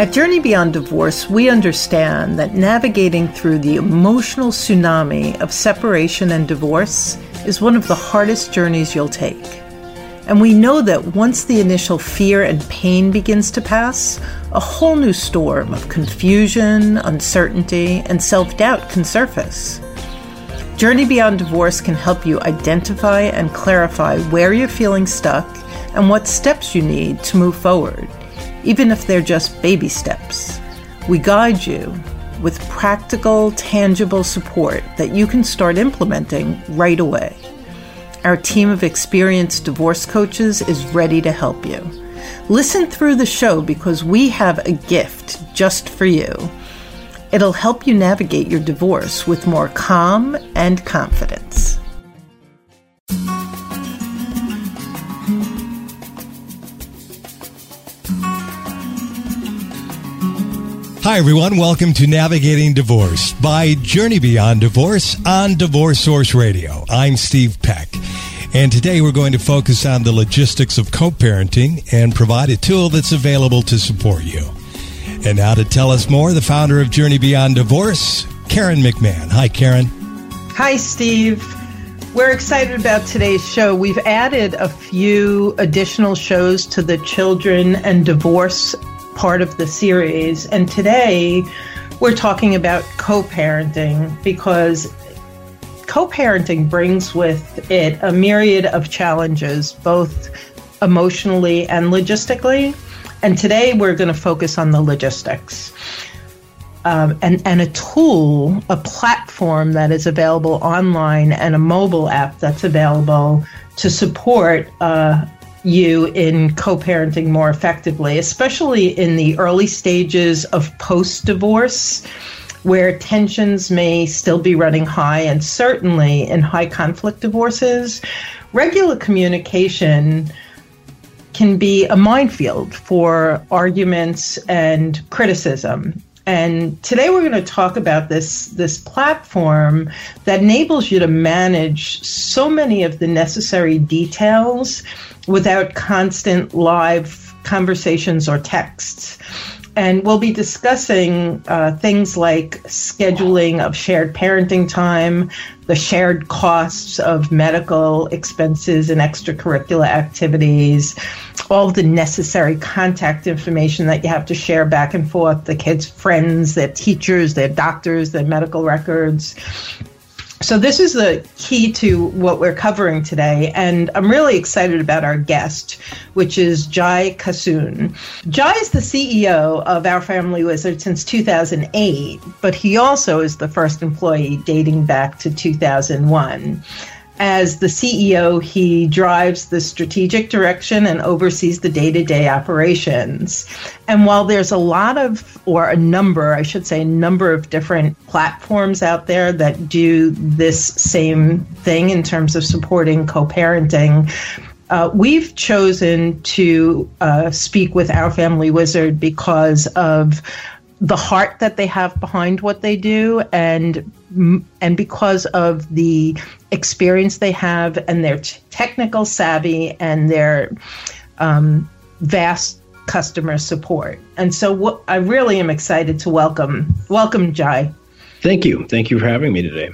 At Journey Beyond Divorce, we understand that navigating through the emotional tsunami of separation and divorce is one of the hardest journeys you'll take. And we know that once the initial fear and pain begins to pass, a whole new storm of confusion, uncertainty, and self doubt can surface. Journey Beyond Divorce can help you identify and clarify where you're feeling stuck and what steps you need to move forward even if they're just baby steps. We guide you with practical, tangible support that you can start implementing right away. Our team of experienced divorce coaches is ready to help you. Listen through the show because we have a gift just for you. It'll help you navigate your divorce with more calm and confidence. Hi, everyone. Welcome to Navigating Divorce by Journey Beyond Divorce on Divorce Source Radio. I'm Steve Peck. And today we're going to focus on the logistics of co parenting and provide a tool that's available to support you. And now to tell us more, the founder of Journey Beyond Divorce, Karen McMahon. Hi, Karen. Hi, Steve. We're excited about today's show. We've added a few additional shows to the children and divorce part of the series. And today we're talking about co parenting because co parenting brings with it a myriad of challenges, both emotionally and logistically. And today we're going to focus on the logistics. Um, and, and a tool, a platform that is available online, and a mobile app that's available to support uh, you in co parenting more effectively, especially in the early stages of post divorce, where tensions may still be running high, and certainly in high conflict divorces. Regular communication can be a minefield for arguments and criticism. And today we're going to talk about this this platform that enables you to manage so many of the necessary details without constant live conversations or texts. And we'll be discussing uh, things like scheduling of shared parenting time, the shared costs of medical expenses and extracurricular activities, all the necessary contact information that you have to share back and forth the kids' friends, their teachers, their doctors, their medical records, so, this is the key to what we're covering today, and I'm really excited about our guest, which is Jai Kassoon. Jai is the CEO of Our Family Wizard since 2008, but he also is the first employee dating back to 2001. As the CEO, he drives the strategic direction and oversees the day to day operations. And while there's a lot of, or a number, I should say, a number of different platforms out there that do this same thing in terms of supporting co parenting, uh, we've chosen to uh, speak with our family wizard because of the heart that they have behind what they do and and because of the experience they have and their t- technical savvy and their um, vast customer support. And so what, I really am excited to welcome welcome Jai. Thank you. Thank you for having me today.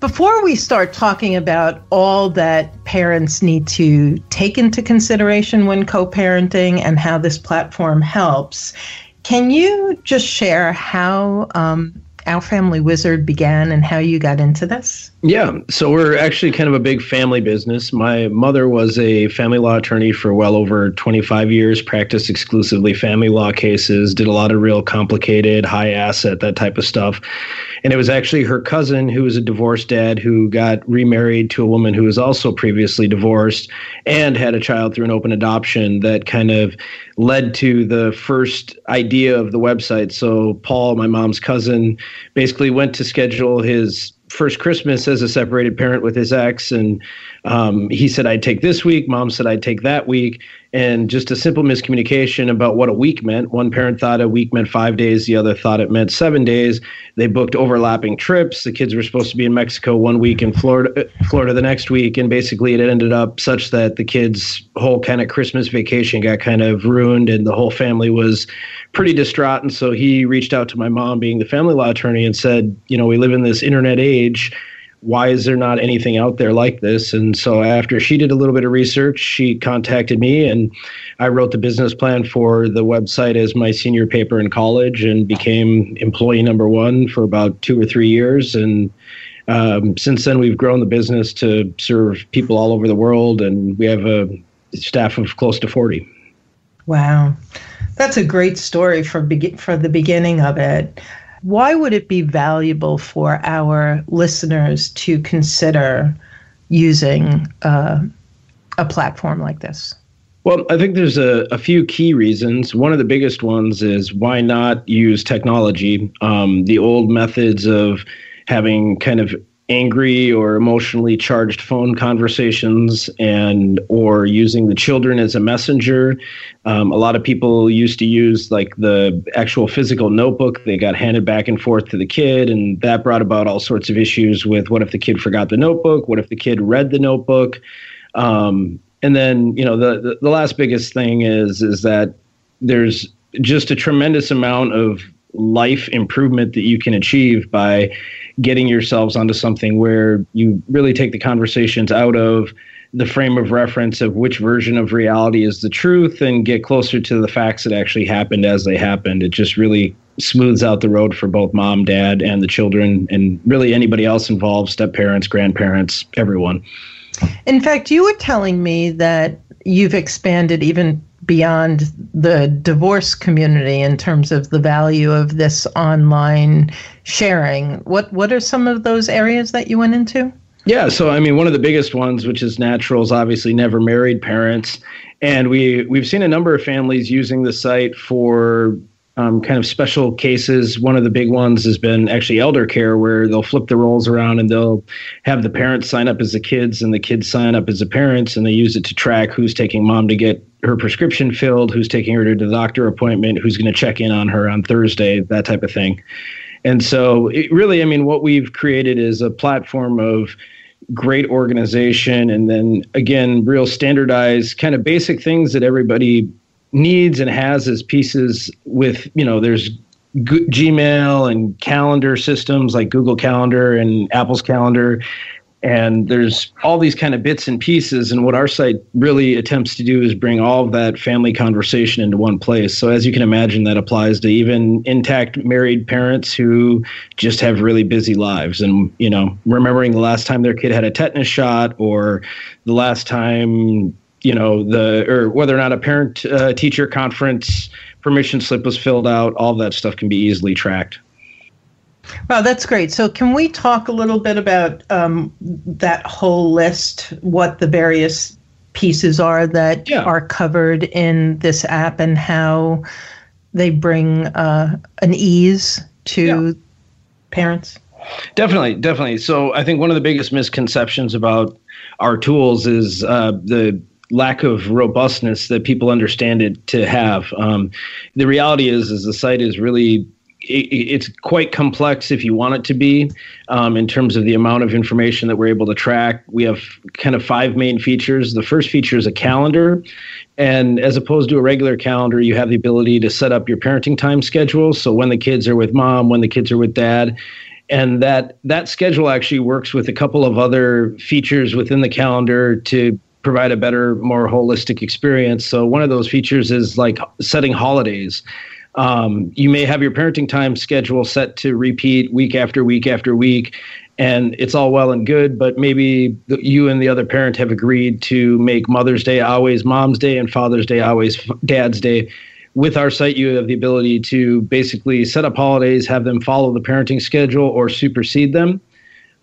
Before we start talking about all that parents need to take into consideration when co-parenting and how this platform helps, can you just share how um, Our Family Wizard began and how you got into this? Yeah, so we're actually kind of a big family business. My mother was a family law attorney for well over 25 years, practiced exclusively family law cases, did a lot of real complicated, high asset, that type of stuff. And it was actually her cousin, who was a divorced dad, who got remarried to a woman who was also previously divorced and had a child through an open adoption that kind of led to the first idea of the website. So, Paul, my mom's cousin, basically went to schedule his first Christmas as a separated parent with his ex, and um, he said I'd take this week. Mom said I'd take that week, and just a simple miscommunication about what a week meant. One parent thought a week meant five days, the other thought it meant seven days. They booked overlapping trips. The kids were supposed to be in Mexico one week and Florida, Florida the next week, and basically it ended up such that the kids' whole kind of Christmas vacation got kind of ruined, and the whole family was pretty distraught. And so he reached out to my mom, being the family law attorney, and said, "You know, we live in this internet age." Why is there not anything out there like this? And so after she did a little bit of research, she contacted me and I wrote the business plan for the website as my senior paper in college and became employee number one for about two or three years. And um, since then, we've grown the business to serve people all over the world, and we have a staff of close to 40. Wow. That's a great story for, be- for the beginning of it. Why would it be valuable for our listeners to consider using uh, a platform like this? Well, I think there's a, a, few key reasons. One of the biggest ones is why not use technology? Um, the old methods of having kind of angry or emotionally charged phone conversations and or using the children as a messenger. Um, a lot of people used to use like the actual physical notebook. They got handed back and forth to the kid and that brought about all sorts of issues with what if the kid forgot the notebook? What if the kid read the notebook? Um, and then you know the, the the last biggest thing is is that there's just a tremendous amount of life improvement that you can achieve by getting yourselves onto something where you really take the conversations out of the frame of reference of which version of reality is the truth and get closer to the facts that actually happened as they happened. It just really smooths out the road for both mom, dad, and the children, and really anybody else involved step parents, grandparents, everyone. In fact, you were telling me that you've expanded even beyond the divorce community in terms of the value of this online sharing. What what are some of those areas that you went into? Yeah, so I mean, one of the biggest ones, which is natural, is obviously never married parents, and we we've seen a number of families using the site for um, kind of special cases. One of the big ones has been actually elder care, where they'll flip the roles around and they'll have the parents sign up as the kids and the kids sign up as the parents, and they use it to track who's taking mom to get her prescription filled, who's taking her to the doctor appointment, who's going to check in on her on Thursday, that type of thing. And so, it really, I mean, what we've created is a platform of great organization and then again real standardized kind of basic things that everybody needs and has as pieces with you know there's G- Gmail and calendar systems like Google Calendar and Apple's Calendar. And there's all these kind of bits and pieces. And what our site really attempts to do is bring all of that family conversation into one place. So as you can imagine that applies to even intact married parents who just have really busy lives. And you know remembering the last time their kid had a tetanus shot or the last time you know the or whether or not a parent uh, teacher conference permission slip was filled out all that stuff can be easily tracked Wow, that's great. So, can we talk a little bit about um, that whole list, what the various pieces are that yeah. are covered in this app, and how they bring uh, an ease to yeah. parents? Definitely, definitely. So, I think one of the biggest misconceptions about our tools is uh, the lack of robustness that people understand it to have. Um, the reality is, is the site is really it, it's quite complex if you want it to be um, in terms of the amount of information that we're able to track. We have kind of five main features. The first feature is a calendar. And as opposed to a regular calendar, you have the ability to set up your parenting time schedule. So when the kids are with mom, when the kids are with dad. And that that schedule actually works with a couple of other features within the calendar to provide a better, more holistic experience. So one of those features is like setting holidays. Um, you may have your parenting time schedule set to repeat week after week after week, and it's all well and good, but maybe you and the other parent have agreed to make Mother's Day always Mom's Day and Father's Day always Dad's Day. With our site, you have the ability to basically set up holidays, have them follow the parenting schedule or supersede them.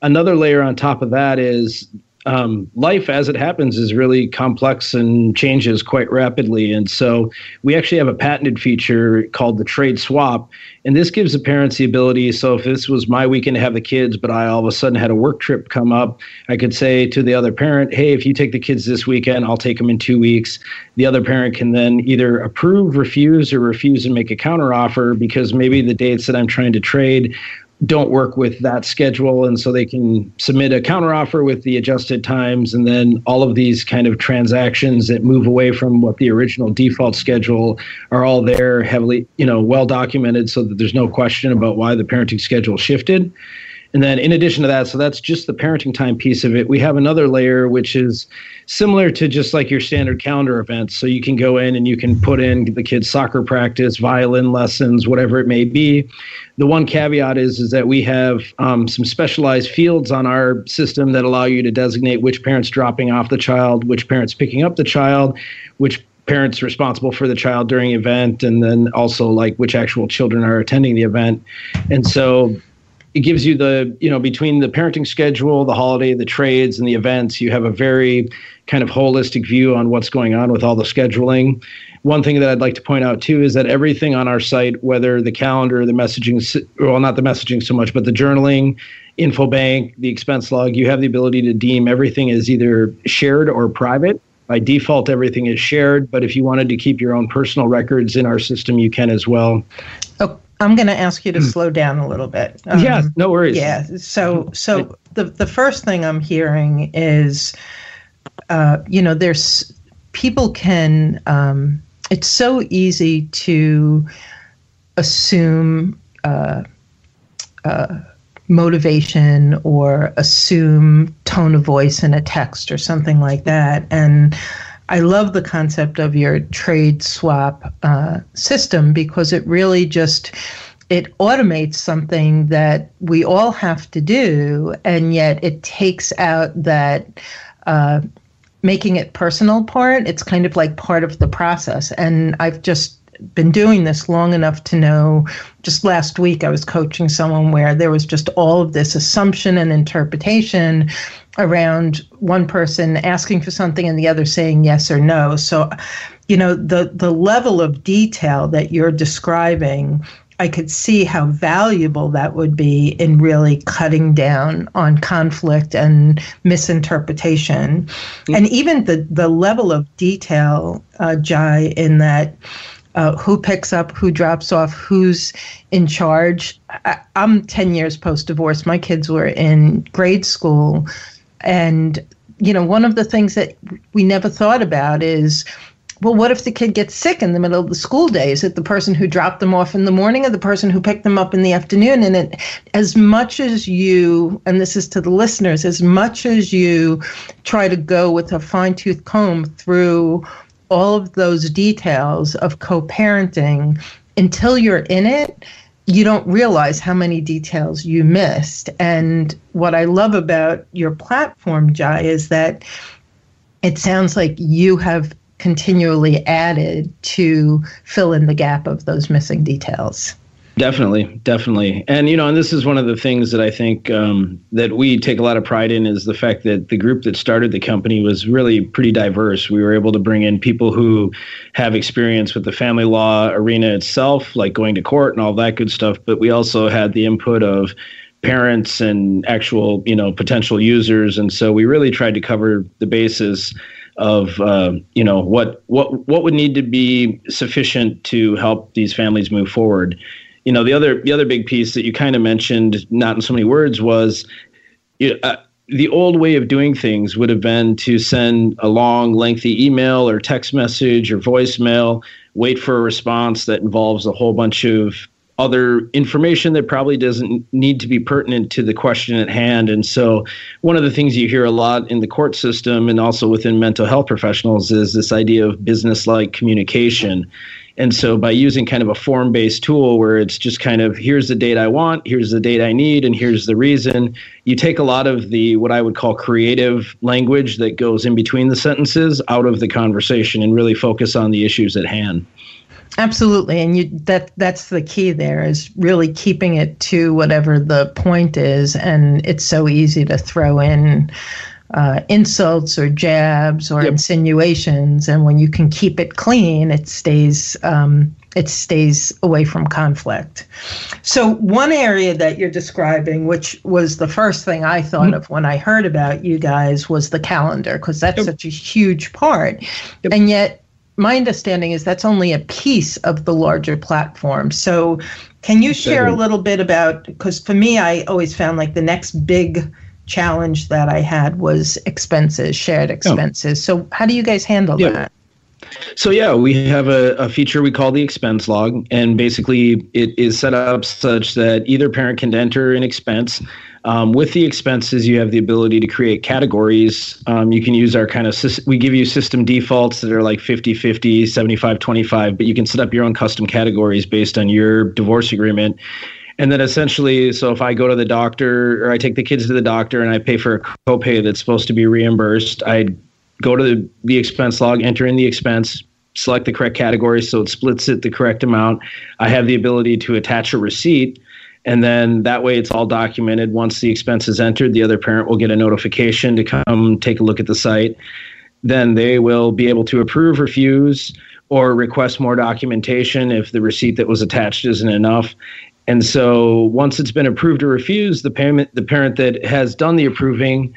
Another layer on top of that is um, life as it happens is really complex and changes quite rapidly. And so we actually have a patented feature called the trade swap. And this gives the parents the ability. So if this was my weekend to have the kids, but I all of a sudden had a work trip come up, I could say to the other parent, hey, if you take the kids this weekend, I'll take them in two weeks. The other parent can then either approve, refuse, or refuse and make a counteroffer because maybe the dates that I'm trying to trade don't work with that schedule and so they can submit a counteroffer with the adjusted times and then all of these kind of transactions that move away from what the original default schedule are all there heavily you know well documented so that there's no question about why the parenting schedule shifted and then in addition to that, so that's just the parenting time piece of it. We have another layer which is similar to just like your standard calendar events. So you can go in and you can put in the kids' soccer practice, violin lessons, whatever it may be. The one caveat is is that we have um, some specialized fields on our system that allow you to designate which parents dropping off the child, which parents picking up the child, which parents responsible for the child during event and then also like which actual children are attending the event and so it gives you the you know between the parenting schedule the holiday the trades and the events you have a very kind of holistic view on what's going on with all the scheduling. One thing that i'd like to point out too is that everything on our site whether the calendar the messaging well not the messaging so much but the journaling info bank the expense log you have the ability to deem everything as either shared or private. By default everything is shared but if you wanted to keep your own personal records in our system you can as well. Oh, I'm going to ask you to hmm. slow down a little bit. Um, yeah, no worries. Yeah. So, so the the first thing I'm hearing is, uh, you know, there's people can. Um, it's so easy to assume uh, uh, motivation or assume tone of voice in a text or something like that, and I love the concept of your trade swap uh, system because it really just it automates something that we all have to do, and yet it takes out that uh, making it personal part. It's kind of like part of the process, and I've just been doing this long enough to know just last week I was coaching someone where there was just all of this assumption and interpretation around one person asking for something and the other saying yes or no. So, you know, the the level of detail that you're describing, I could see how valuable that would be in really cutting down on conflict and misinterpretation. Mm-hmm. And even the, the level of detail, uh, Jai, in that uh, who picks up, who drops off, who's in charge. I, am 10 years post divorce. My kids were in grade school. And, you know, one of the things that we never thought about is, well, what if the kid gets sick in the middle of the school day? Is it the person who dropped them off in the morning or the person who picked them up in the afternoon? And it, as much as you, and this is to the listeners, as much as you try to go with a fine tooth comb through all of those details of co parenting, until you're in it, you don't realize how many details you missed. And what I love about your platform, Jai, is that it sounds like you have continually added to fill in the gap of those missing details. Definitely, definitely, and you know, and this is one of the things that I think um, that we take a lot of pride in is the fact that the group that started the company was really pretty diverse. We were able to bring in people who have experience with the family law arena itself, like going to court and all that good stuff. But we also had the input of parents and actual, you know, potential users, and so we really tried to cover the bases of uh, you know what what what would need to be sufficient to help these families move forward you know the other the other big piece that you kind of mentioned not in so many words was you know, uh, the old way of doing things would have been to send a long lengthy email or text message or voicemail wait for a response that involves a whole bunch of other information that probably doesn't need to be pertinent to the question at hand. And so, one of the things you hear a lot in the court system and also within mental health professionals is this idea of business like communication. And so by using kind of a form based tool where it's just kind of here's the date I want, here's the date I need, and here's the reason, you take a lot of the what I would call creative language that goes in between the sentences out of the conversation and really focus on the issues at hand. Absolutely, and you that that's the key there is really keeping it to whatever the point is, and it's so easy to throw in uh, insults or jabs or yep. insinuations. And when you can keep it clean, it stays um, it stays away from conflict. So one area that you're describing, which was the first thing I thought mm-hmm. of when I heard about you guys, was the calendar because that's yep. such a huge part, yep. and yet my understanding is that's only a piece of the larger platform. So, can you share a little bit about? Because for me, I always found like the next big challenge that I had was expenses, shared expenses. Oh. So, how do you guys handle yeah. that? So yeah, we have a, a, feature we call the expense log, and basically it is set up such that either parent can enter an expense um, with the expenses, you have the ability to create categories. Um, you can use our kind of, we give you system defaults that are like 50 50, 75 25, but you can set up your own custom categories based on your divorce agreement. And then essentially, so if I go to the doctor or I take the kids to the doctor and I pay for a copay that's supposed to be reimbursed, I'd go to the, the expense log, enter in the expense, select the correct category so it splits it the correct amount. I have the ability to attach a receipt and then that way it's all documented. Once the expense is entered, the other parent will get a notification to come take a look at the site. Then they will be able to approve, refuse, or request more documentation if the receipt that was attached isn't enough. And so once it's been approved or refused, the payment the parent that has done the approving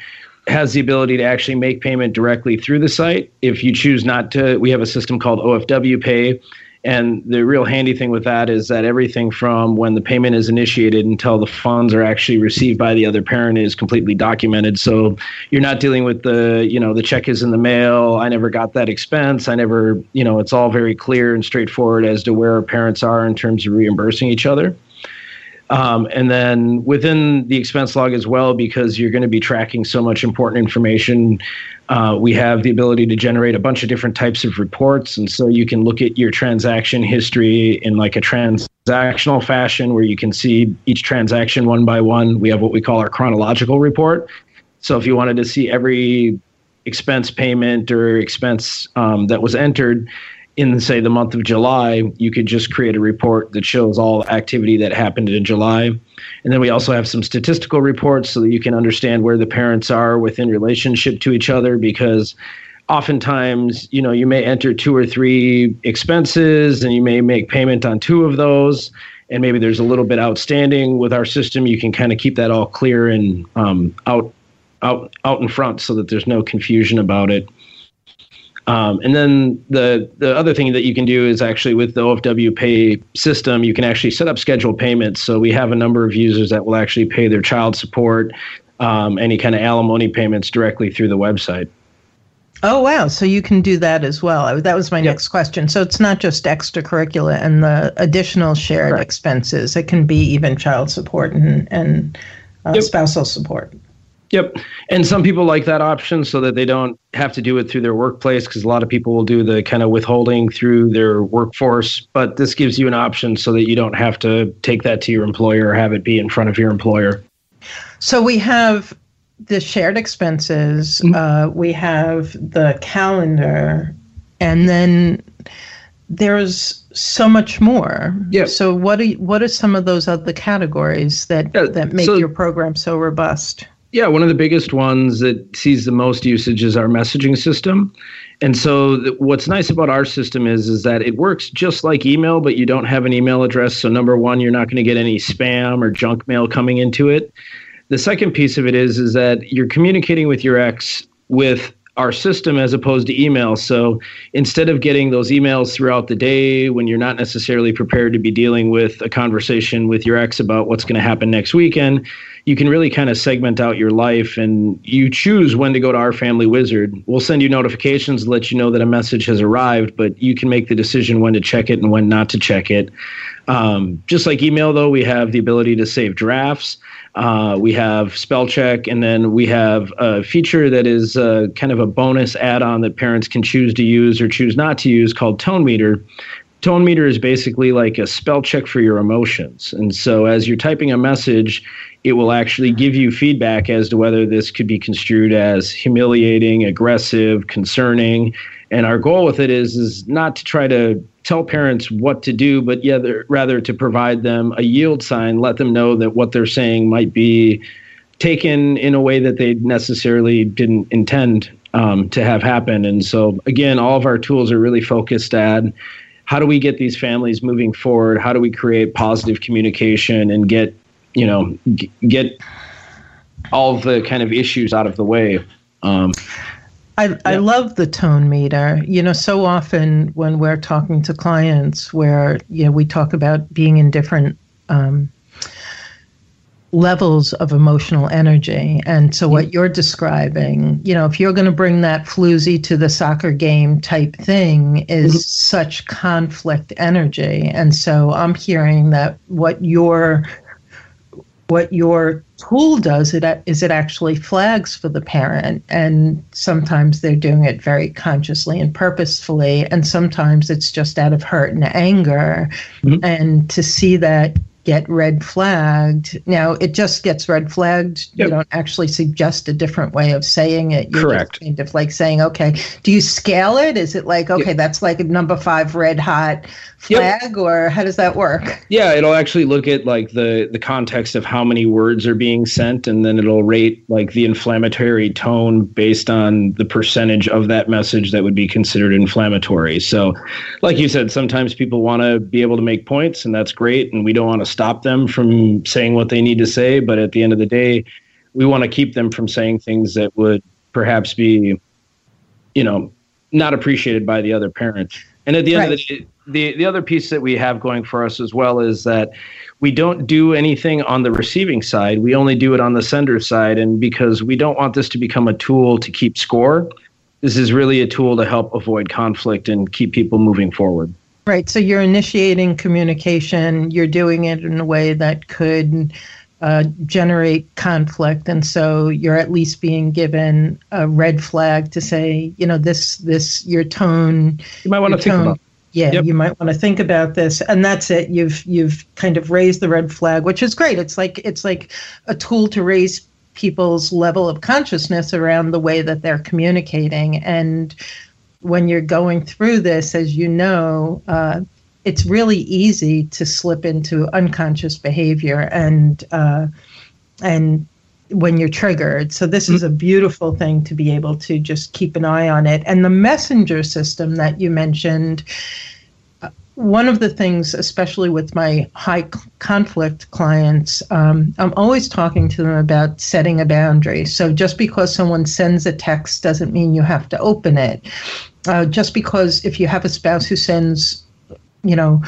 has the ability to actually make payment directly through the site. If you choose not to, we have a system called OFW Pay and the real handy thing with that is that everything from when the payment is initiated until the funds are actually received by the other parent is completely documented. So you're not dealing with the, you know, the check is in the mail. I never got that expense. I never, you know, it's all very clear and straightforward as to where parents are in terms of reimbursing each other. Um, and then within the expense log as well, because you're going to be tracking so much important information, uh, we have the ability to generate a bunch of different types of reports. And so you can look at your transaction history in like a transactional fashion where you can see each transaction one by one. We have what we call our chronological report. So if you wanted to see every expense payment or expense um, that was entered, in say the month of July, you could just create a report that shows all activity that happened in July. And then we also have some statistical reports so that you can understand where the parents are within relationship to each other because oftentimes, you know, you may enter two or three expenses and you may make payment on two of those and maybe there's a little bit outstanding with our system. You can kind of keep that all clear and um, out out out in front so that there's no confusion about it. Um, and then the the other thing that you can do is actually with the OFW Pay system, you can actually set up scheduled payments. So we have a number of users that will actually pay their child support, um, any kind of alimony payments directly through the website. Oh wow! So you can do that as well. That was my yep. next question. So it's not just extracurricular and the additional shared right. expenses. It can be even child support and and uh, yep. spousal support. Yep. And some people like that option so that they don't have to do it through their workplace because a lot of people will do the kind of withholding through their workforce. But this gives you an option so that you don't have to take that to your employer or have it be in front of your employer. So we have the shared expenses, mm-hmm. uh, we have the calendar, and then there's so much more. Yeah. So what are what are some of those other categories that yeah, that make so, your program so robust? Yeah, one of the biggest ones that sees the most usage is our messaging system. And so th- what's nice about our system is is that it works just like email, but you don't have an email address. So number one, you're not going to get any spam or junk mail coming into it. The second piece of it is is that you're communicating with your ex with our system as opposed to email. So instead of getting those emails throughout the day when you're not necessarily prepared to be dealing with a conversation with your ex about what's going to happen next weekend, you can really kind of segment out your life and you choose when to go to our family wizard. We'll send you notifications to let you know that a message has arrived, but you can make the decision when to check it and when not to check it. Um, just like email, though, we have the ability to save drafts. Uh, we have spell check, and then we have a feature that is uh, kind of a bonus add on that parents can choose to use or choose not to use called Tone Meter. Tone Meter is basically like a spell check for your emotions. And so as you're typing a message, it will actually give you feedback as to whether this could be construed as humiliating, aggressive, concerning. And our goal with it is is not to try to tell parents what to do, but yeah, rather to provide them a yield sign, let them know that what they're saying might be taken in a way that they necessarily didn't intend um, to have happen. And so, again, all of our tools are really focused at how do we get these families moving forward? How do we create positive communication and get, you know, g- get all the kind of issues out of the way? Um, I, yeah. I love the tone meter. You know, so often when we're talking to clients where, you know, we talk about being in different um, levels of emotional energy. And so, what you're describing, you know, if you're going to bring that floozy to the soccer game type thing, is mm-hmm. such conflict energy. And so, I'm hearing that what your what your tool does it is it actually flags for the parent and sometimes they're doing it very consciously and purposefully and sometimes it's just out of hurt and anger mm-hmm. and to see that get red flagged. Now it just gets red flagged. Yep. You don't actually suggest a different way of saying it. You're Correct. kind of like saying, okay, do you scale it? Is it like, okay, yep. that's like a number five red hot flag, yep. or how does that work? Yeah, it'll actually look at like the the context of how many words are being sent, and then it'll rate like the inflammatory tone based on the percentage of that message that would be considered inflammatory. So, like you said, sometimes people want to be able to make points, and that's great, and we don't want to stop them from saying what they need to say. But at the end of the day, we want to keep them from saying things that would perhaps be, you know, not appreciated by the other parent. And at the end right. of the day, the, the other piece that we have going for us as well is that we don't do anything on the receiving side. We only do it on the sender side. And because we don't want this to become a tool to keep score, this is really a tool to help avoid conflict and keep people moving forward. Right. So you're initiating communication, you're doing it in a way that could uh, generate conflict. And so you're at least being given a red flag to say, you know, this, this, your tone. You might want to think about yeah, yep. you might want to think about this, and that's it. You've you've kind of raised the red flag, which is great. It's like it's like a tool to raise people's level of consciousness around the way that they're communicating, and when you're going through this, as you know, uh, it's really easy to slip into unconscious behavior and uh, and when you're triggered. So this is a beautiful thing to be able to just keep an eye on it. And the messenger system that you mentioned one of the things, especially with my high conflict clients, um, I'm always talking to them about setting a boundary. So just because someone sends a text doesn't mean you have to open it. Uh, just because if you have a spouse who sends, you know,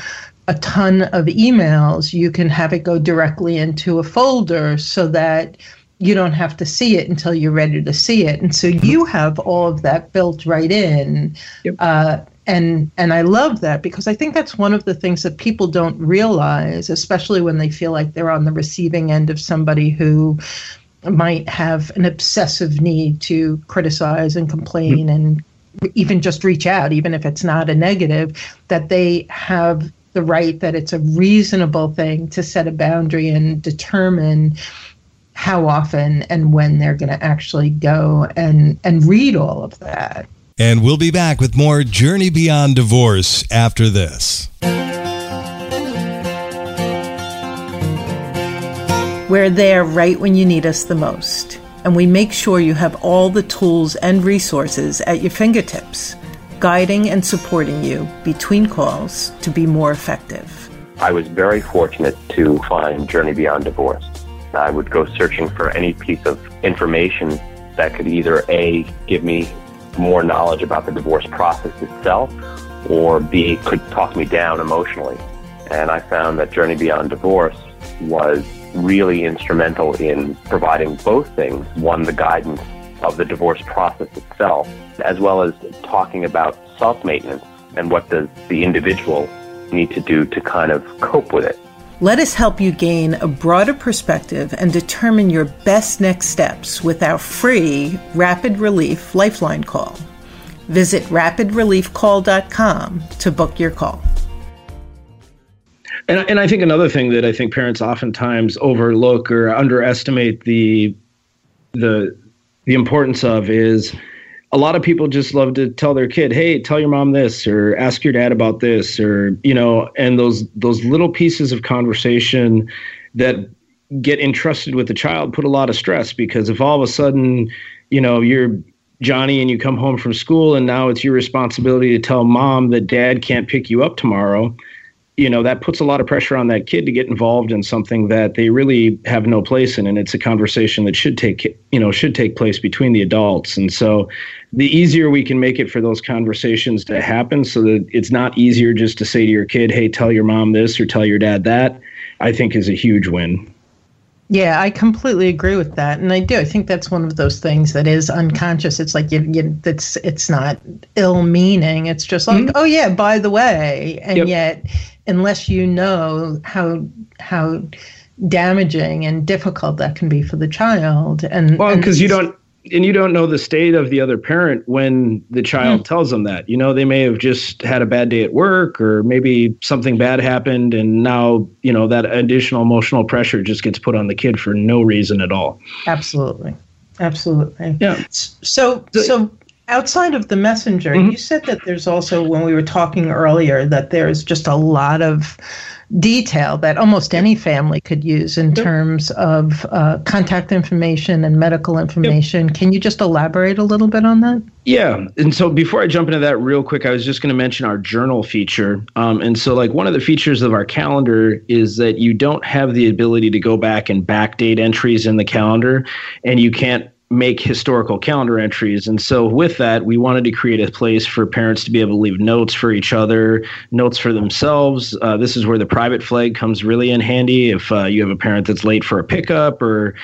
a ton of emails, you can have it go directly into a folder so that you don't have to see it until you're ready to see it. And so you have all of that built right in. Yep. Uh, and and I love that because I think that's one of the things that people don't realize, especially when they feel like they're on the receiving end of somebody who might have an obsessive need to criticize and complain and even just reach out, even if it's not a negative, that they have the right that it's a reasonable thing to set a boundary and determine how often and when they're going to actually go and and read all of that. And we'll be back with more Journey Beyond Divorce after this. We're there right when you need us the most, and we make sure you have all the tools and resources at your fingertips, guiding and supporting you between calls to be more effective. I was very fortunate to find Journey Beyond Divorce. I would go searching for any piece of information that could either A, give me more knowledge about the divorce process itself, or B, could talk me down emotionally. And I found that Journey Beyond Divorce was really instrumental in providing both things. One, the guidance of the divorce process itself, as well as talking about self-maintenance and what does the individual need to do to kind of cope with it. Let us help you gain a broader perspective and determine your best next steps with our free Rapid Relief Lifeline call. Visit rapidreliefcall.com to book your call. And, and I think another thing that I think parents oftentimes overlook or underestimate the the the importance of is a lot of people just love to tell their kid, "Hey, tell your mom this," or "Ask your dad about this," or you know, and those those little pieces of conversation that get entrusted with the child put a lot of stress because if all of a sudden, you know, you're Johnny and you come home from school and now it's your responsibility to tell mom that dad can't pick you up tomorrow, you know, that puts a lot of pressure on that kid to get involved in something that they really have no place in and it's a conversation that should take, you know, should take place between the adults. And so the easier we can make it for those conversations to happen so that it's not easier just to say to your kid, "Hey, tell your mom this or tell your dad that." I think is a huge win. Yeah, I completely agree with that, and I do. I think that's one of those things that is unconscious. It's like you, you it's it's not ill meaning. It's just like, mm-hmm. oh yeah, by the way, and yep. yet, unless you know how how damaging and difficult that can be for the child, and well, because you don't and you don't know the state of the other parent when the child mm. tells them that. You know, they may have just had a bad day at work or maybe something bad happened and now, you know, that additional emotional pressure just gets put on the kid for no reason at all. Absolutely. Absolutely. Yeah. So so outside of the messenger, mm-hmm. you said that there's also when we were talking earlier that there's just a lot of detail that almost any family could use in yep. terms of uh, contact information and medical information. Yep. Can you just elaborate a little bit on that? Yeah. And so before I jump into that real quick, I was just going to mention our journal feature. Um, and so, like, one of the features of our calendar is that you don't have the ability to go back and backdate entries in the calendar, and you can't make historical calendar entries. And so, with that, we wanted to create a place for parents to be able to leave notes for each other, notes for themselves. Uh, this is where the private flag comes really in handy. If uh, you have a parent that's late for a pickup or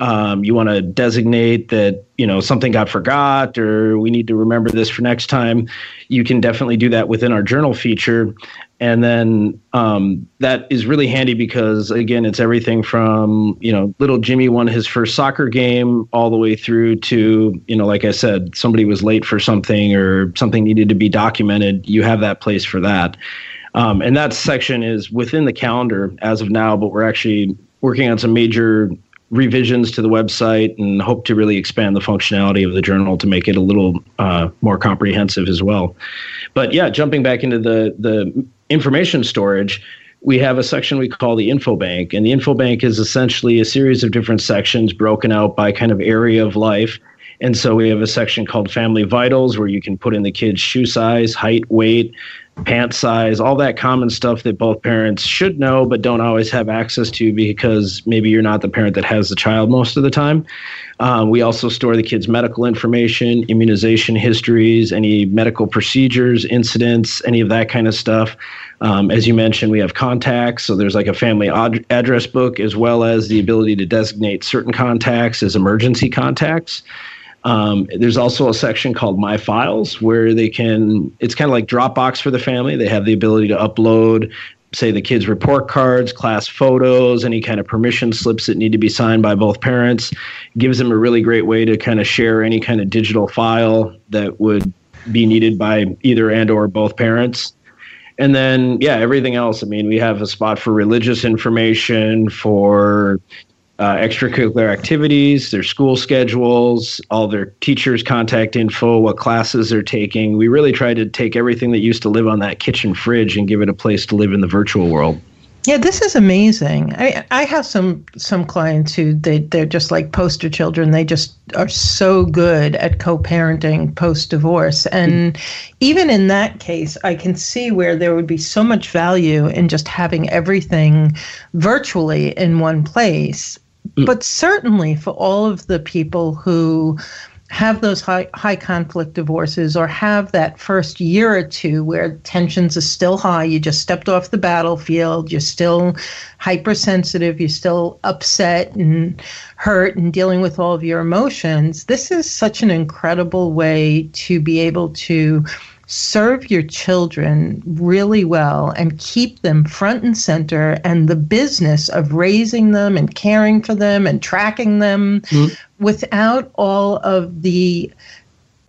um, you want to designate that you know something got forgot or we need to remember this for next time you can definitely do that within our journal feature. And then um, that is really handy because again it's everything from you know little jimmy won his first soccer game all the way through to you know like i said somebody was late for something or something needed to be documented. You have that place for that. Um, and that section is within the calendar as of now but we're actually working on some major revisions to the website and hope to really expand the functionality of the journal to make it a little uh, more comprehensive as well. But yeah, jumping back into the the information storage, we have a section we call the info bank, and the info bank is essentially a series of different sections broken out by kind of area of life. And so we have a section called Family Vitals where you can put in the kid's shoe size, height, weight, pant size, all that common stuff that both parents should know but don't always have access to because maybe you're not the parent that has the child most of the time. Um, we also store the kids' medical information, immunization histories, any medical procedures, incidents, any of that kind of stuff. Um, as you mentioned, we have contacts, so there's like a family ad- address book as well as the ability to designate certain contacts as emergency contacts. Um, there's also a section called My Files where they can, it's kind of like Dropbox for the family. They have the ability to upload, say, the kids' report cards, class photos, any kind of permission slips that need to be signed by both parents. Gives them a really great way to kind of share any kind of digital file that would be needed by either and or both parents. And then, yeah, everything else. I mean, we have a spot for religious information, for uh, extracurricular activities, their school schedules, all their teachers' contact info, what classes they're taking. We really try to take everything that used to live on that kitchen fridge and give it a place to live in the virtual world. Yeah, this is amazing. I I have some some clients who they they're just like poster children. They just are so good at co-parenting post divorce, and even in that case, I can see where there would be so much value in just having everything virtually in one place. Mm. But certainly for all of the people who have those high high conflict divorces or have that first year or two where tensions are still high you just stepped off the battlefield you're still hypersensitive you're still upset and hurt and dealing with all of your emotions this is such an incredible way to be able to serve your children really well and keep them front and center and the business of raising them and caring for them and tracking them mm-hmm. without all of the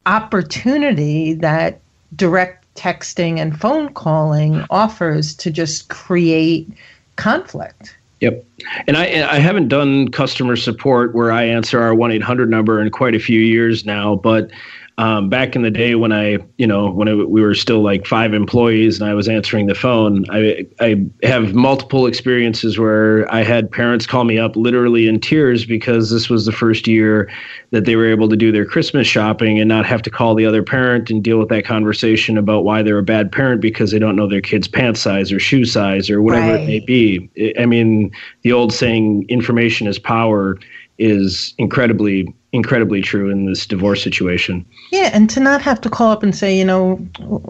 opportunity that direct texting and phone calling offers to just create conflict. Yep. And I I haven't done customer support where I answer our 1-800 number in quite a few years now, but um, back in the day when I, you know, when we were still like five employees and I was answering the phone, I, I have multiple experiences where I had parents call me up literally in tears because this was the first year that they were able to do their Christmas shopping and not have to call the other parent and deal with that conversation about why they're a bad parent because they don't know their kid's pant size or shoe size or whatever right. it may be. I mean, the old saying, information is power is incredibly incredibly true in this divorce situation. Yeah, and to not have to call up and say, you know,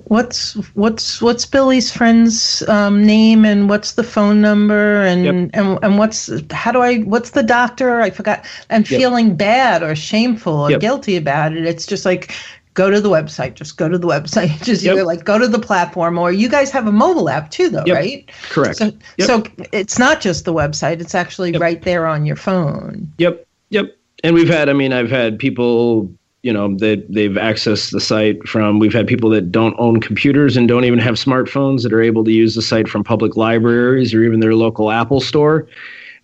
what's what's what's Billy's friend's um, name and what's the phone number and, yep. and and what's how do I what's the doctor? I forgot. And yep. feeling bad or shameful or yep. guilty about it. It's just like go to the website. Just go to the website. Just yep. either like go to the platform or you guys have a mobile app too, though, yep. right? Correct. So, yep. so it's not just the website. It's actually right there on your phone. Yep. Yep and we've had i mean i've had people you know that they, they've accessed the site from we've had people that don't own computers and don't even have smartphones that are able to use the site from public libraries or even their local apple store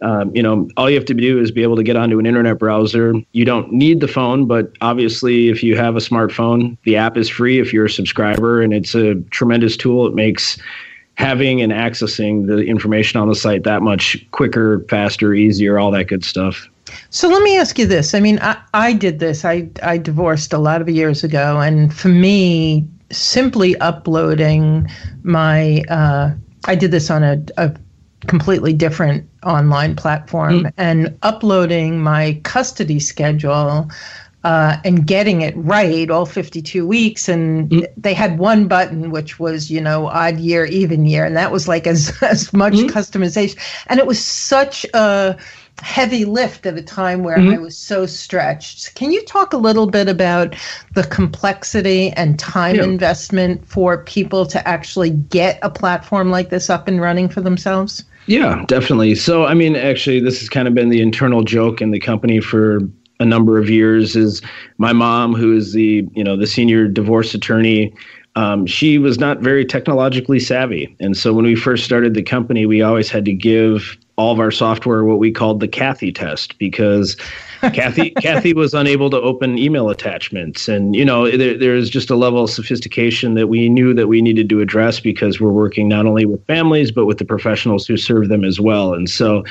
um, you know all you have to do is be able to get onto an internet browser you don't need the phone but obviously if you have a smartphone the app is free if you're a subscriber and it's a tremendous tool it makes having and accessing the information on the site that much quicker faster easier all that good stuff so let me ask you this. I mean, I, I did this. I, I divorced a lot of years ago. And for me, simply uploading my, uh, I did this on a, a completely different online platform mm. and uploading my custody schedule uh, and getting it right all 52 weeks and mm. they had one button which was you know odd year even year and that was like as as much mm. customization and it was such a heavy lift at a time where mm-hmm. I was so stretched. Can you talk a little bit about the complexity and time yeah. investment for people to actually get a platform like this up and running for themselves? Yeah, definitely. So, I mean, actually, this has kind of been the internal joke in the company for a number of years. Is my mom, who is the you know the senior divorce attorney, um, she was not very technologically savvy, and so when we first started the company, we always had to give all of our software what we called the Kathy test because Kathy Kathy was unable to open email attachments, and you know there, there's just a level of sophistication that we knew that we needed to address because we're working not only with families but with the professionals who serve them as well, and so.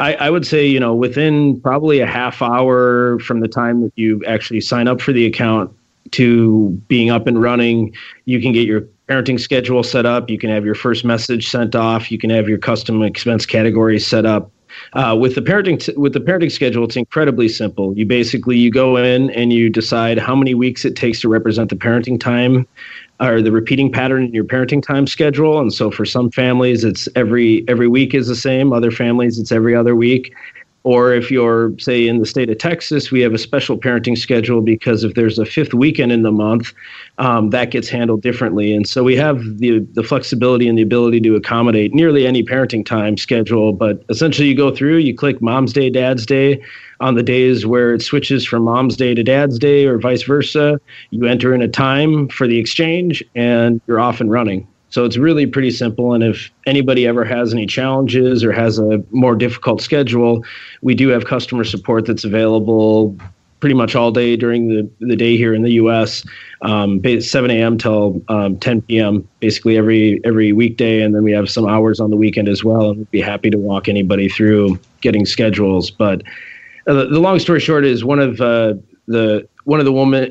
I, I would say, you know, within probably a half hour from the time that you actually sign up for the account to being up and running, you can get your parenting schedule set up. You can have your first message sent off. You can have your custom expense categories set up. Uh, with the parenting t- with the parenting schedule, it's incredibly simple. You basically you go in and you decide how many weeks it takes to represent the parenting time or the repeating pattern in your parenting time schedule. And so for some families, it's every every week is the same. Other families, it's every other week. Or if you're, say, in the state of Texas, we have a special parenting schedule because if there's a fifth weekend in the month, um, that gets handled differently. And so we have the, the flexibility and the ability to accommodate nearly any parenting time schedule. But essentially, you go through, you click Mom's Day, Dad's Day. On the days where it switches from Mom's Day to Dad's Day or vice versa, you enter in a time for the exchange and you're off and running. So it's really pretty simple. And if anybody ever has any challenges or has a more difficult schedule, we do have customer support that's available pretty much all day during the, the day here in the U.S. Um, 7 a.m. till um, 10 p.m. basically every every weekday, and then we have some hours on the weekend as well. And we'd be happy to walk anybody through getting schedules. But uh, the, long story short is one of uh, the one of the women,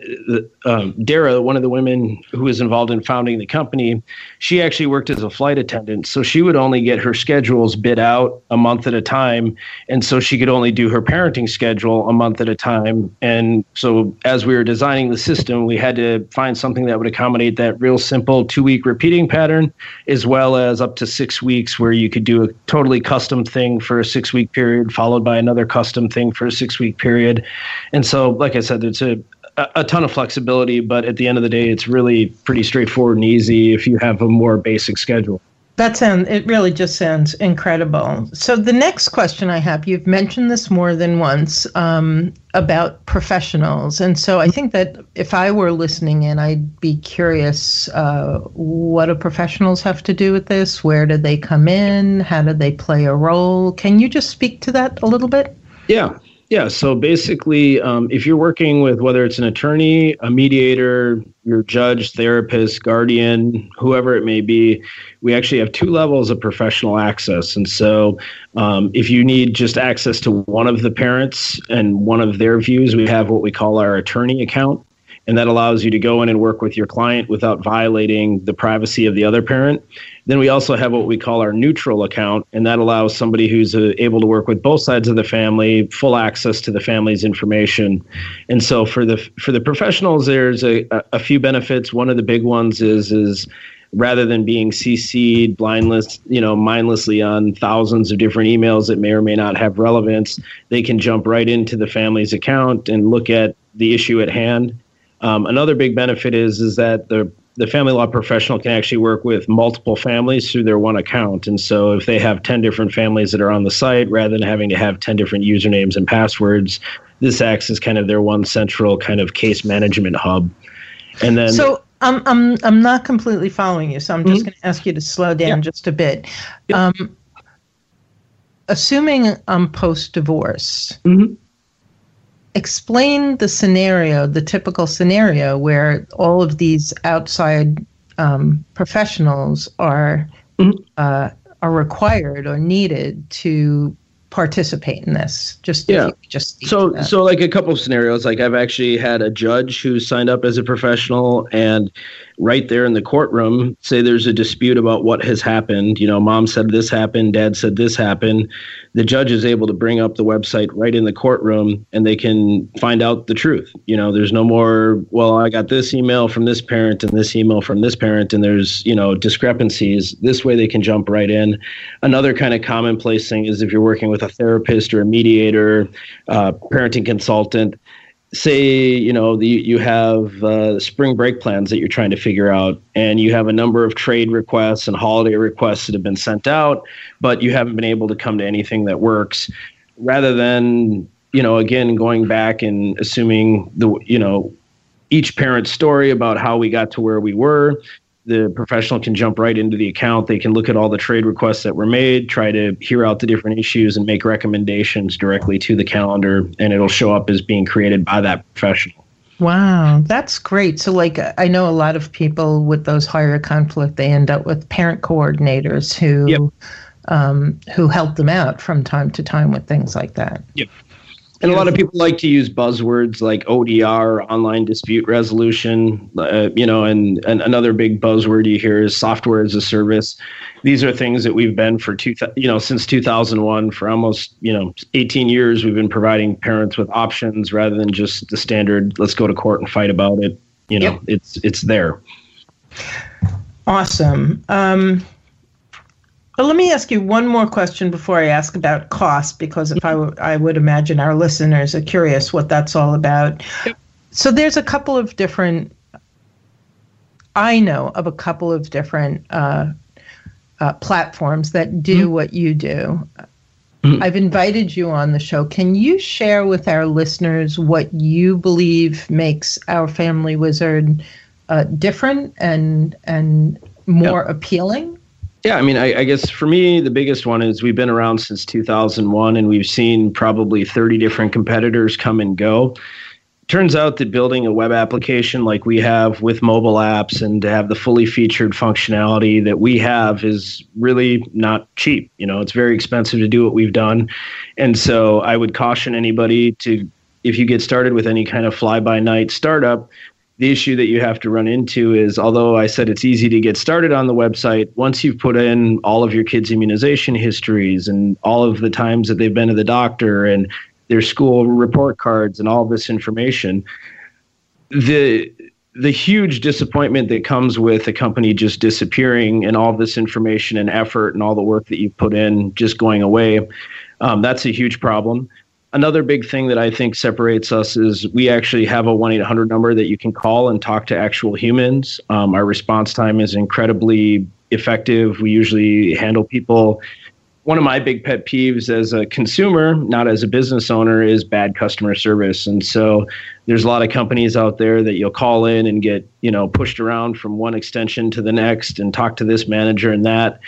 um, Dara, one of the women who was involved in founding the company, she actually worked as a flight attendant. So she would only get her schedules bid out a month at a time. And so she could only do her parenting schedule a month at a time. And so as we were designing the system, we had to find something that would accommodate that real simple two week repeating pattern, as well as up to six weeks where you could do a totally custom thing for a six week period, followed by another custom thing for a six week period. And so, like I said, it's a a, ton of flexibility, but at the end of the day, it's really pretty straightforward and easy if you have a more basic schedule. That sounds, it really just sounds incredible. So, the next question I have, you've mentioned this more than once um, about professionals. And so, I think that if I were listening in, I'd be curious uh, what do professionals have to do with this? Where do they come in? How do they play a role? Can you just speak to that a little bit? Yeah. Yeah, so basically, um, if you're working with whether it's an attorney, a mediator, your judge, therapist, guardian, whoever it may be, we actually have two levels of professional access. And so, um, if you need just access to one of the parents and one of their views, we have what we call our attorney account and that allows you to go in and work with your client without violating the privacy of the other parent. Then we also have what we call our neutral account, and that allows somebody who's uh, able to work with both sides of the family full access to the family's information. And so for the for the professionals, there's a, a few benefits. One of the big ones is is rather than being CC'd blindless, you know, mindlessly on thousands of different emails that may or may not have relevance, they can jump right into the family's account and look at the issue at hand um, another big benefit is is that the the family law professional can actually work with multiple families through their one account. And so if they have 10 different families that are on the site, rather than having to have 10 different usernames and passwords, this acts as kind of their one central kind of case management hub. And then. So I'm, I'm, I'm not completely following you. So I'm just mm-hmm. going to ask you to slow down yeah. just a bit. Um, assuming I'm post divorce, mm-hmm explain the scenario, the typical scenario where all of these outside um, professionals are mm-hmm. uh, are required or needed to participate in this. Just yeah. just so so like a couple of scenarios. Like i've actually had a judge who signed up as a professional and right there in the courtroom say there's a dispute about what has happened. You know mom said this happened dad said this happened. The judge is able to bring up the website right in the courtroom and they can find out the truth. You know there's no more well i got this email from this parent and this email from this parent and there's you know discrepancies. This way they can jump right in. Another kind of commonplace thing is if you're working with a therapist or a mediator uh, parenting consultant say you know the, you have uh, spring break plans that you're trying to figure out and you have a number of trade requests and holiday requests that have been sent out but you haven't been able to come to anything that works rather than you know again going back and assuming the you know each parent's story about how we got to where we were the professional can jump right into the account. They can look at all the trade requests that were made, try to hear out the different issues, and make recommendations directly to the calendar, and it'll show up as being created by that professional. Wow, that's great. So, like, I know a lot of people with those higher conflict, they end up with parent coordinators who. Yep. Um, who help them out from time to time with things like that. Yep. And a lot of people like to use buzzwords like ODR, online dispute resolution, uh, you know, and, and another big buzzword you hear is software as a service. These are things that we've been for two, you know, since 2001 for almost, you know, 18 years. We've been providing parents with options rather than just the standard. Let's go to court and fight about it. You know, yep. it's it's there. Awesome. Um, but let me ask you one more question before I ask about cost, because if I, w- I would imagine our listeners are curious what that's all about. Yep. So there's a couple of different, I know of a couple of different uh, uh, platforms that do mm-hmm. what you do. Mm-hmm. I've invited you on the show. Can you share with our listeners what you believe makes our family wizard uh, different and and more yep. appealing? Yeah, I mean, I, I, guess for me, the biggest one is we've been around since 2001 and we've seen probably 30 different competitors come and go. Turns out that building a web application like we have with mobile apps and to have the fully featured functionality that we have is really not cheap. You know, it's very expensive to do what we've done. And so I would caution anybody to, if you get started with any kind of fly by night startup, the issue that you have to run into is although I said it's easy to get started on the website, once you've put in all of your kids' immunization histories and all of the times that they've been to the doctor and their school report cards and all this information, the the huge disappointment that comes with a company just disappearing and all this information and effort and all the work that you've put in just going away, um, that's a huge problem another big thing that I think separates us is we actually have a 1 800 number that you can call and talk to actual humans. Um, our response time is incredibly effective. We usually handle people. One of my big pet peeves as a consumer, not as a business owner, is bad customer service. And so there's a lot of companies out there that you'll call in and get, you know, pushed around from one extension to the next and talk to this manager and that.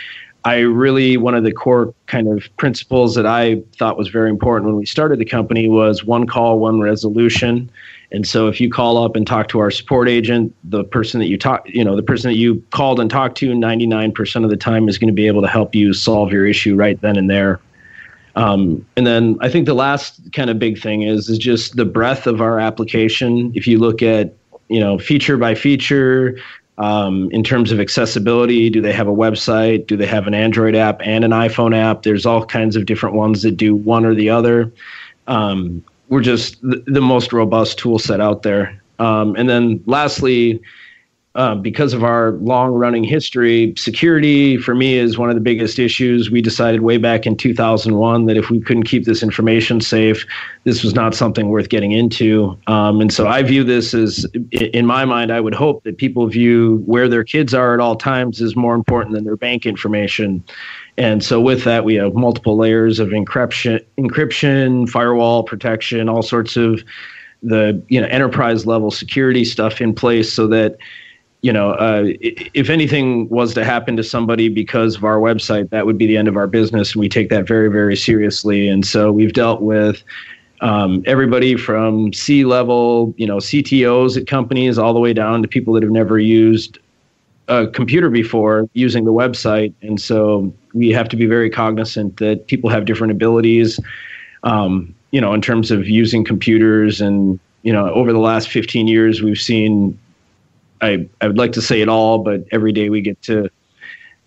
I really, one of the core kind of principles that I thought was very important when we started the company was one call, one resolution. And so if you call up and talk to our support agent, the person that you talk, you know, the person that you called and talked to 99% of the time is going to be able to help you solve your issue right then and there. Um, and then I think the last kind of big thing is is just the breadth of our application. If you look at you know feature by feature, um, in terms of accessibility, do they have a website? Do they have an Android app and an iPhone app? There's all kinds of different ones that do one or the other. Um, we're just the, most robust tool set out there. Um, and then lastly, uh, because of our long running history, security for me is one of the biggest issues. We decided way back in 2001 that if we couldn't keep this information safe, this was not something worth getting into. Um, and so I view this as, in my mind, I would hope that people view where their kids are at all times as more important than their bank information. And so with that, we have multiple layers of encryption, encryption, firewall protection, all sorts of the you know enterprise level security stuff in place so that you know, uh, if anything was to happen to somebody because of our website, that would be the end of our business. And we take that very, very seriously. And so we've dealt with um, everybody from C level, you know, CTOs at companies, all the way down to people that have never used a computer before using the website. And so we have to be very cognizant that people have different abilities, um, you know, in terms of using computers. And, you know, over the last 15 years, we've seen I, I would like to say it all, but every day we get to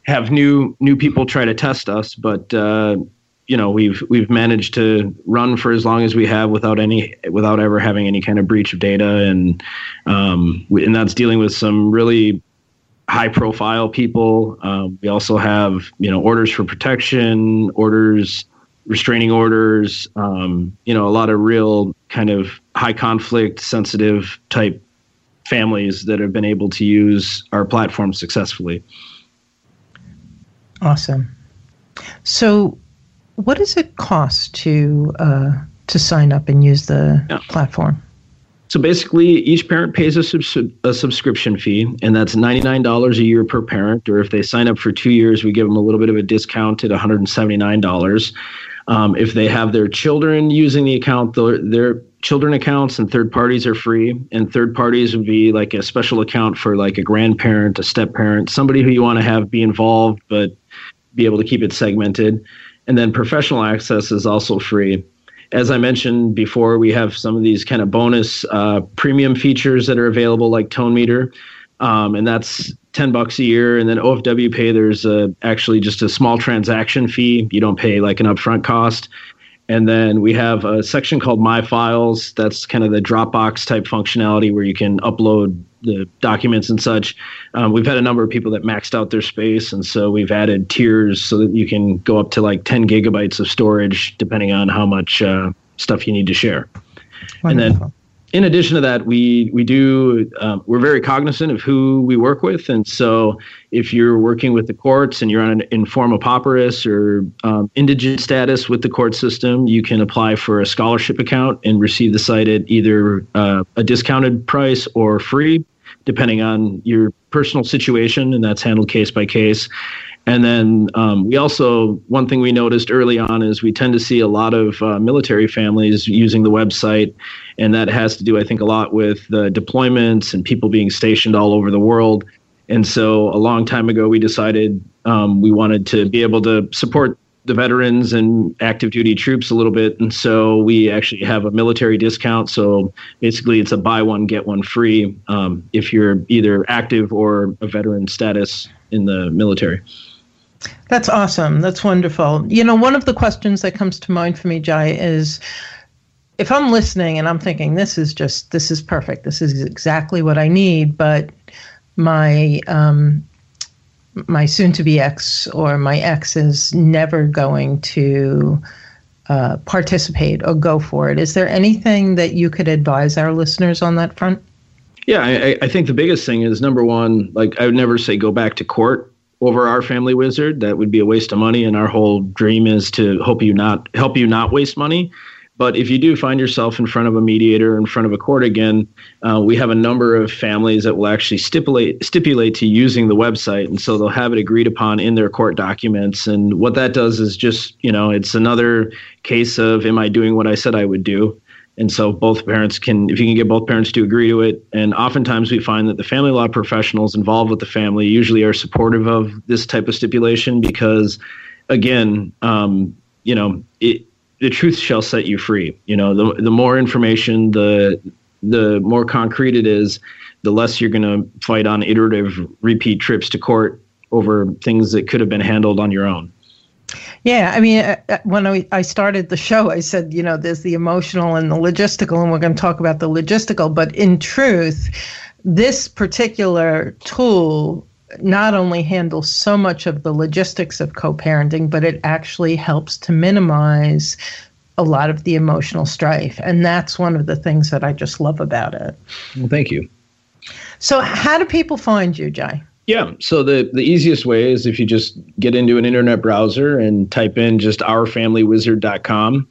have new new people try to test us. But uh, you know, we've we've managed to run for as long as we have without any without ever having any kind of breach of data, and um, we, and that's dealing with some really high profile people. Um, we also have you know orders for protection, orders restraining orders, um, you know, a lot of real kind of high conflict, sensitive type families that have been able to use our platform successfully. Awesome. So, what does it cost to uh, to sign up and use the yeah. platform? So basically, each parent pays a, sub- a subscription fee, and that's $99 a year per parent. Or if they sign up for two years, we give them a little bit of a discount at $179. Um, if they have their children using the account, their children accounts and third parties are free. And third parties would be like a special account for like a grandparent, a step parent, somebody who you want to have be involved, but be able to keep it segmented. And then professional access is also free. As I mentioned before, we have some of these kind of bonus uh, premium features that are available, like Tone Meter. Um, and that's 10 bucks a year and then ofw pay there's a, actually just a small transaction fee you don't pay like an upfront cost and then we have a section called my files. That's kind of the dropbox type functionality where you can upload the documents and such. Um, we've had a number of people that maxed out their space and so we've added tiers so that you can go up to like 10 gigabytes of storage depending on how much uh, stuff you need to share. Wonderful. and then in addition to that, we we do um, we're very cognizant of who we work with, and so if you're working with the courts and you're on an in forma pauperis or um, indigent status with the court system, you can apply for a scholarship account and receive the site at either uh, a discounted price or free, depending on your personal situation, and that's handled case by case. And then um, we also, one thing we noticed early on is we tend to see a lot of uh, military families using the website. And that has to do, I think, a lot with the deployments and people being stationed all over the world. And so a long time ago, we decided um, we wanted to be able to support the veterans and active duty troops a little bit. And so we actually have a military discount. So basically, it's a buy one, get one free um, if you're either active or a veteran status in the military. That's awesome. That's wonderful. You know, one of the questions that comes to mind for me, Jai, is if I'm listening and I'm thinking this is just this is perfect. This is exactly what I need, but my um, my soon-to-be ex or my ex is never going to uh, participate or go for it. Is there anything that you could advise our listeners on that front? Yeah, I, I think the biggest thing is number one, like I would never say go back to court over our family wizard. That would be a waste of money, and our whole dream is to help you not help you not waste money. But if you do find yourself in front of a mediator, in front of a court again, uh, we have a number of families that will actually stipulate stipulate to using the website, and so they'll have it agreed upon in their court documents. And what that does is just, you know, it's another case of, am I doing what I said I would do? And so both parents can, if you can get both parents to agree to it, and oftentimes we find that the family law professionals involved with the family usually are supportive of this type of stipulation because, again, um, you know, it, the truth shall set you free. You know, the the more information, the the more concrete it is, the less you're going to fight on iterative repeat trips to court over things that could have been handled on your own. Yeah, I mean, uh, uh, when I started the show, I said, you know, there's the emotional and the logistical, and we're going to talk about the logistical. But in truth, this particular tool not only handles so much of the logistics of co parenting, but it actually helps to minimize a lot of the emotional strife. And that's one of the things that I just love about it. Well, thank you. So, how do people find you, Jai? Yeah. So the, the easiest way is if you just get into an internet browser and type in just ourfamilywizard.com.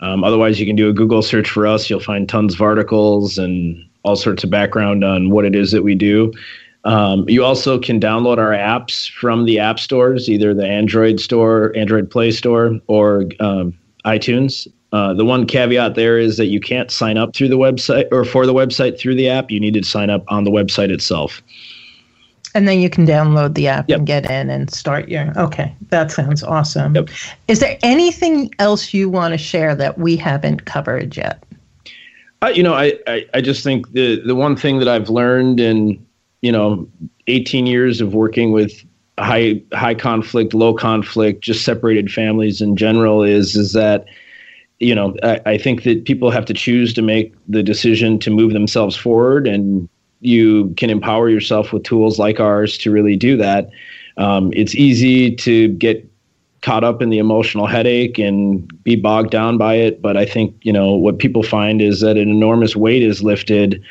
Um, otherwise, you can do a Google search for us. You'll find tons of articles and all sorts of background on what it is that we do. Um, you also can download our apps from the app stores, either the Android store, Android Play Store, or um, iTunes. Uh, the one caveat there is that you can't sign up through the website or for the website through the app. You need to sign up on the website itself. And then you can download the app yep. and get in and start your. Okay, that sounds awesome. Yep. Is there anything else you want to share that we haven't covered yet? Uh, you know, I, I, I just think the the one thing that I've learned in you know 18 years of working with high high conflict, low conflict, just separated families in general is is that you know I, I think that people have to choose to make the decision to move themselves forward and you can empower yourself with tools like ours to really do that. Um, it's easy to get caught up in the emotional headache and be bogged down by it. But I think, you know, what people find is that an enormous weight is lifted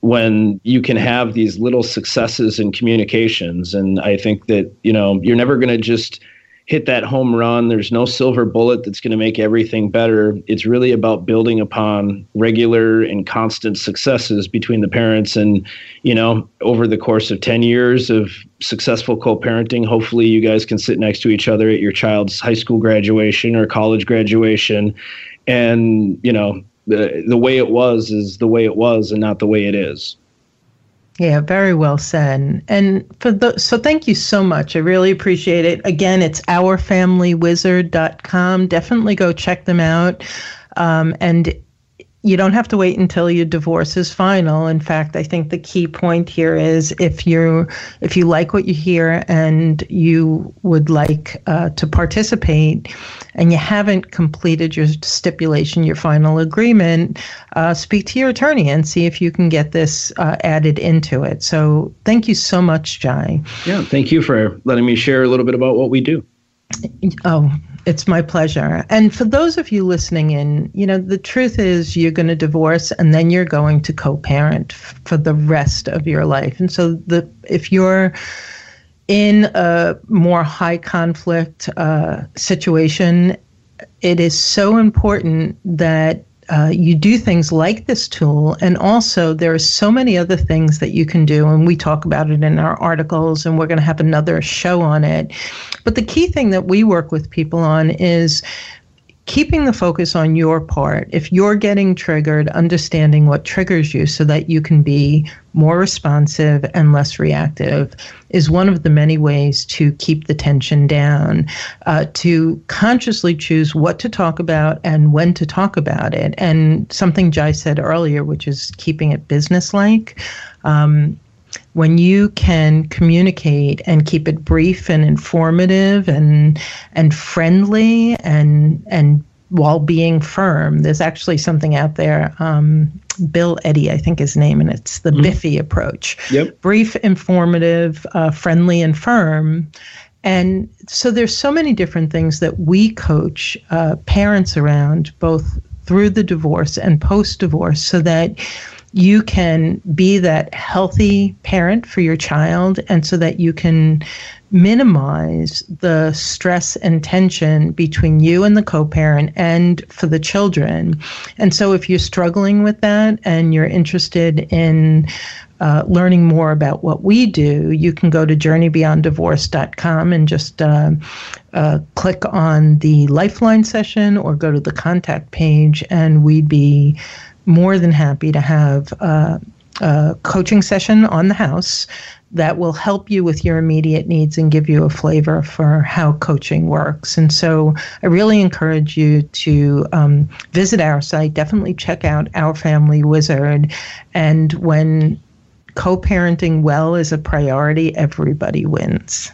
when you can have these little successes in communications. And I think that, you know, you're never going to just hit that home run. There's no silver bullet that's going to make everything better. It's really about building upon regular and constant successes between the parents. And, you know, over the course of 10 years of successful co parenting, hopefully you guys can sit next to each other at your child's high school graduation or college graduation. And, you know, the, the way it was is the way it was and not the way it is. Yeah, very well said. And for the so thank you so much. I really appreciate it. Again, it's ourfamilywizard.com. Definitely go check them out. Um, and you don't have to wait until your divorce is final. In fact, I think the key point here is if you if you like what you hear and you would like uh, to participate, and you haven't completed your stipulation, your final agreement, uh, speak to your attorney and see if you can get this uh, added into it. So, thank you so much, Jai. Yeah, thank you for letting me share a little bit about what we do. Oh, it's my pleasure. And for those of you listening in, you know, the truth is you're going to divorce and then you're going to co-parent f- for the rest of your life. And so the if you're in a more high conflict uh, situation, it is so important that uh, you do things like this tool, and also there are so many other things that you can do, and we talk about it in our articles, and we're going to have another show on it. But the key thing that we work with people on is keeping the focus on your part. If you're getting triggered, understanding what triggers you so that you can be more responsive and less reactive is one of the many ways to keep the tension down, uh, to consciously choose what to talk about and when to talk about it. And something Jai said earlier, which is keeping it businesslike. Um, when you can communicate and keep it brief and informative and and friendly and and while being firm. There's actually something out there. Um, Bill Eddy, I think his name, and it's the mm-hmm. Biffy approach. Yep. Brief, informative, uh, friendly, and firm. And so there's so many different things that we coach uh, parents around, both through the divorce and post divorce, so that you can be that healthy parent for your child and so that you can minimize the stress and tension between you and the co parent and for the children. And so, if you're struggling with that and you're interested in uh, learning more about what we do, you can go to journeybeyonddivorce.com and just uh, uh, click on the Lifeline session or go to the contact page, and we'd be more than happy to have uh, a coaching session on the house that will help you with your immediate needs and give you a flavor for how coaching works. And so I really encourage you to um, visit our site, definitely check out Our Family Wizard. And when co parenting well is a priority, everybody wins.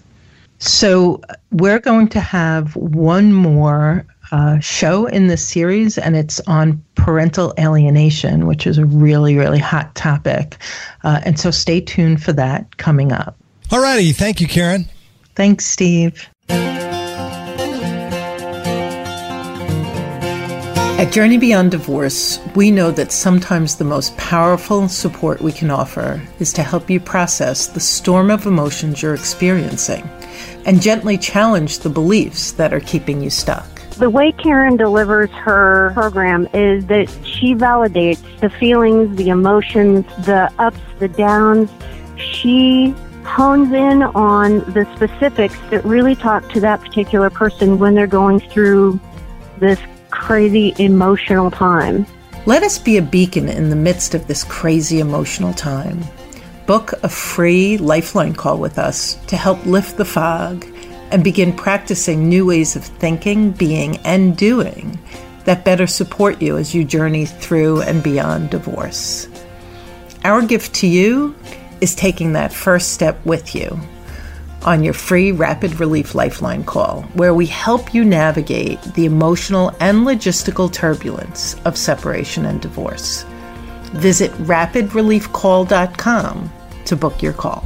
So, we're going to have one more uh, show in this series, and it's on parental alienation, which is a really, really hot topic. Uh, and so, stay tuned for that coming up. All righty. Thank you, Karen. Thanks, Steve. At Journey Beyond Divorce, we know that sometimes the most powerful support we can offer is to help you process the storm of emotions you're experiencing and gently challenge the beliefs that are keeping you stuck. The way Karen delivers her program is that she validates the feelings, the emotions, the ups, the downs. She hones in on the specifics that really talk to that particular person when they're going through this crazy emotional time. Let us be a beacon in the midst of this crazy emotional time. Book a free lifeline call with us to help lift the fog and begin practicing new ways of thinking, being, and doing that better support you as you journey through and beyond divorce. Our gift to you is taking that first step with you on your free Rapid Relief Lifeline call, where we help you navigate the emotional and logistical turbulence of separation and divorce. Visit rapidreliefcall.com to book your call.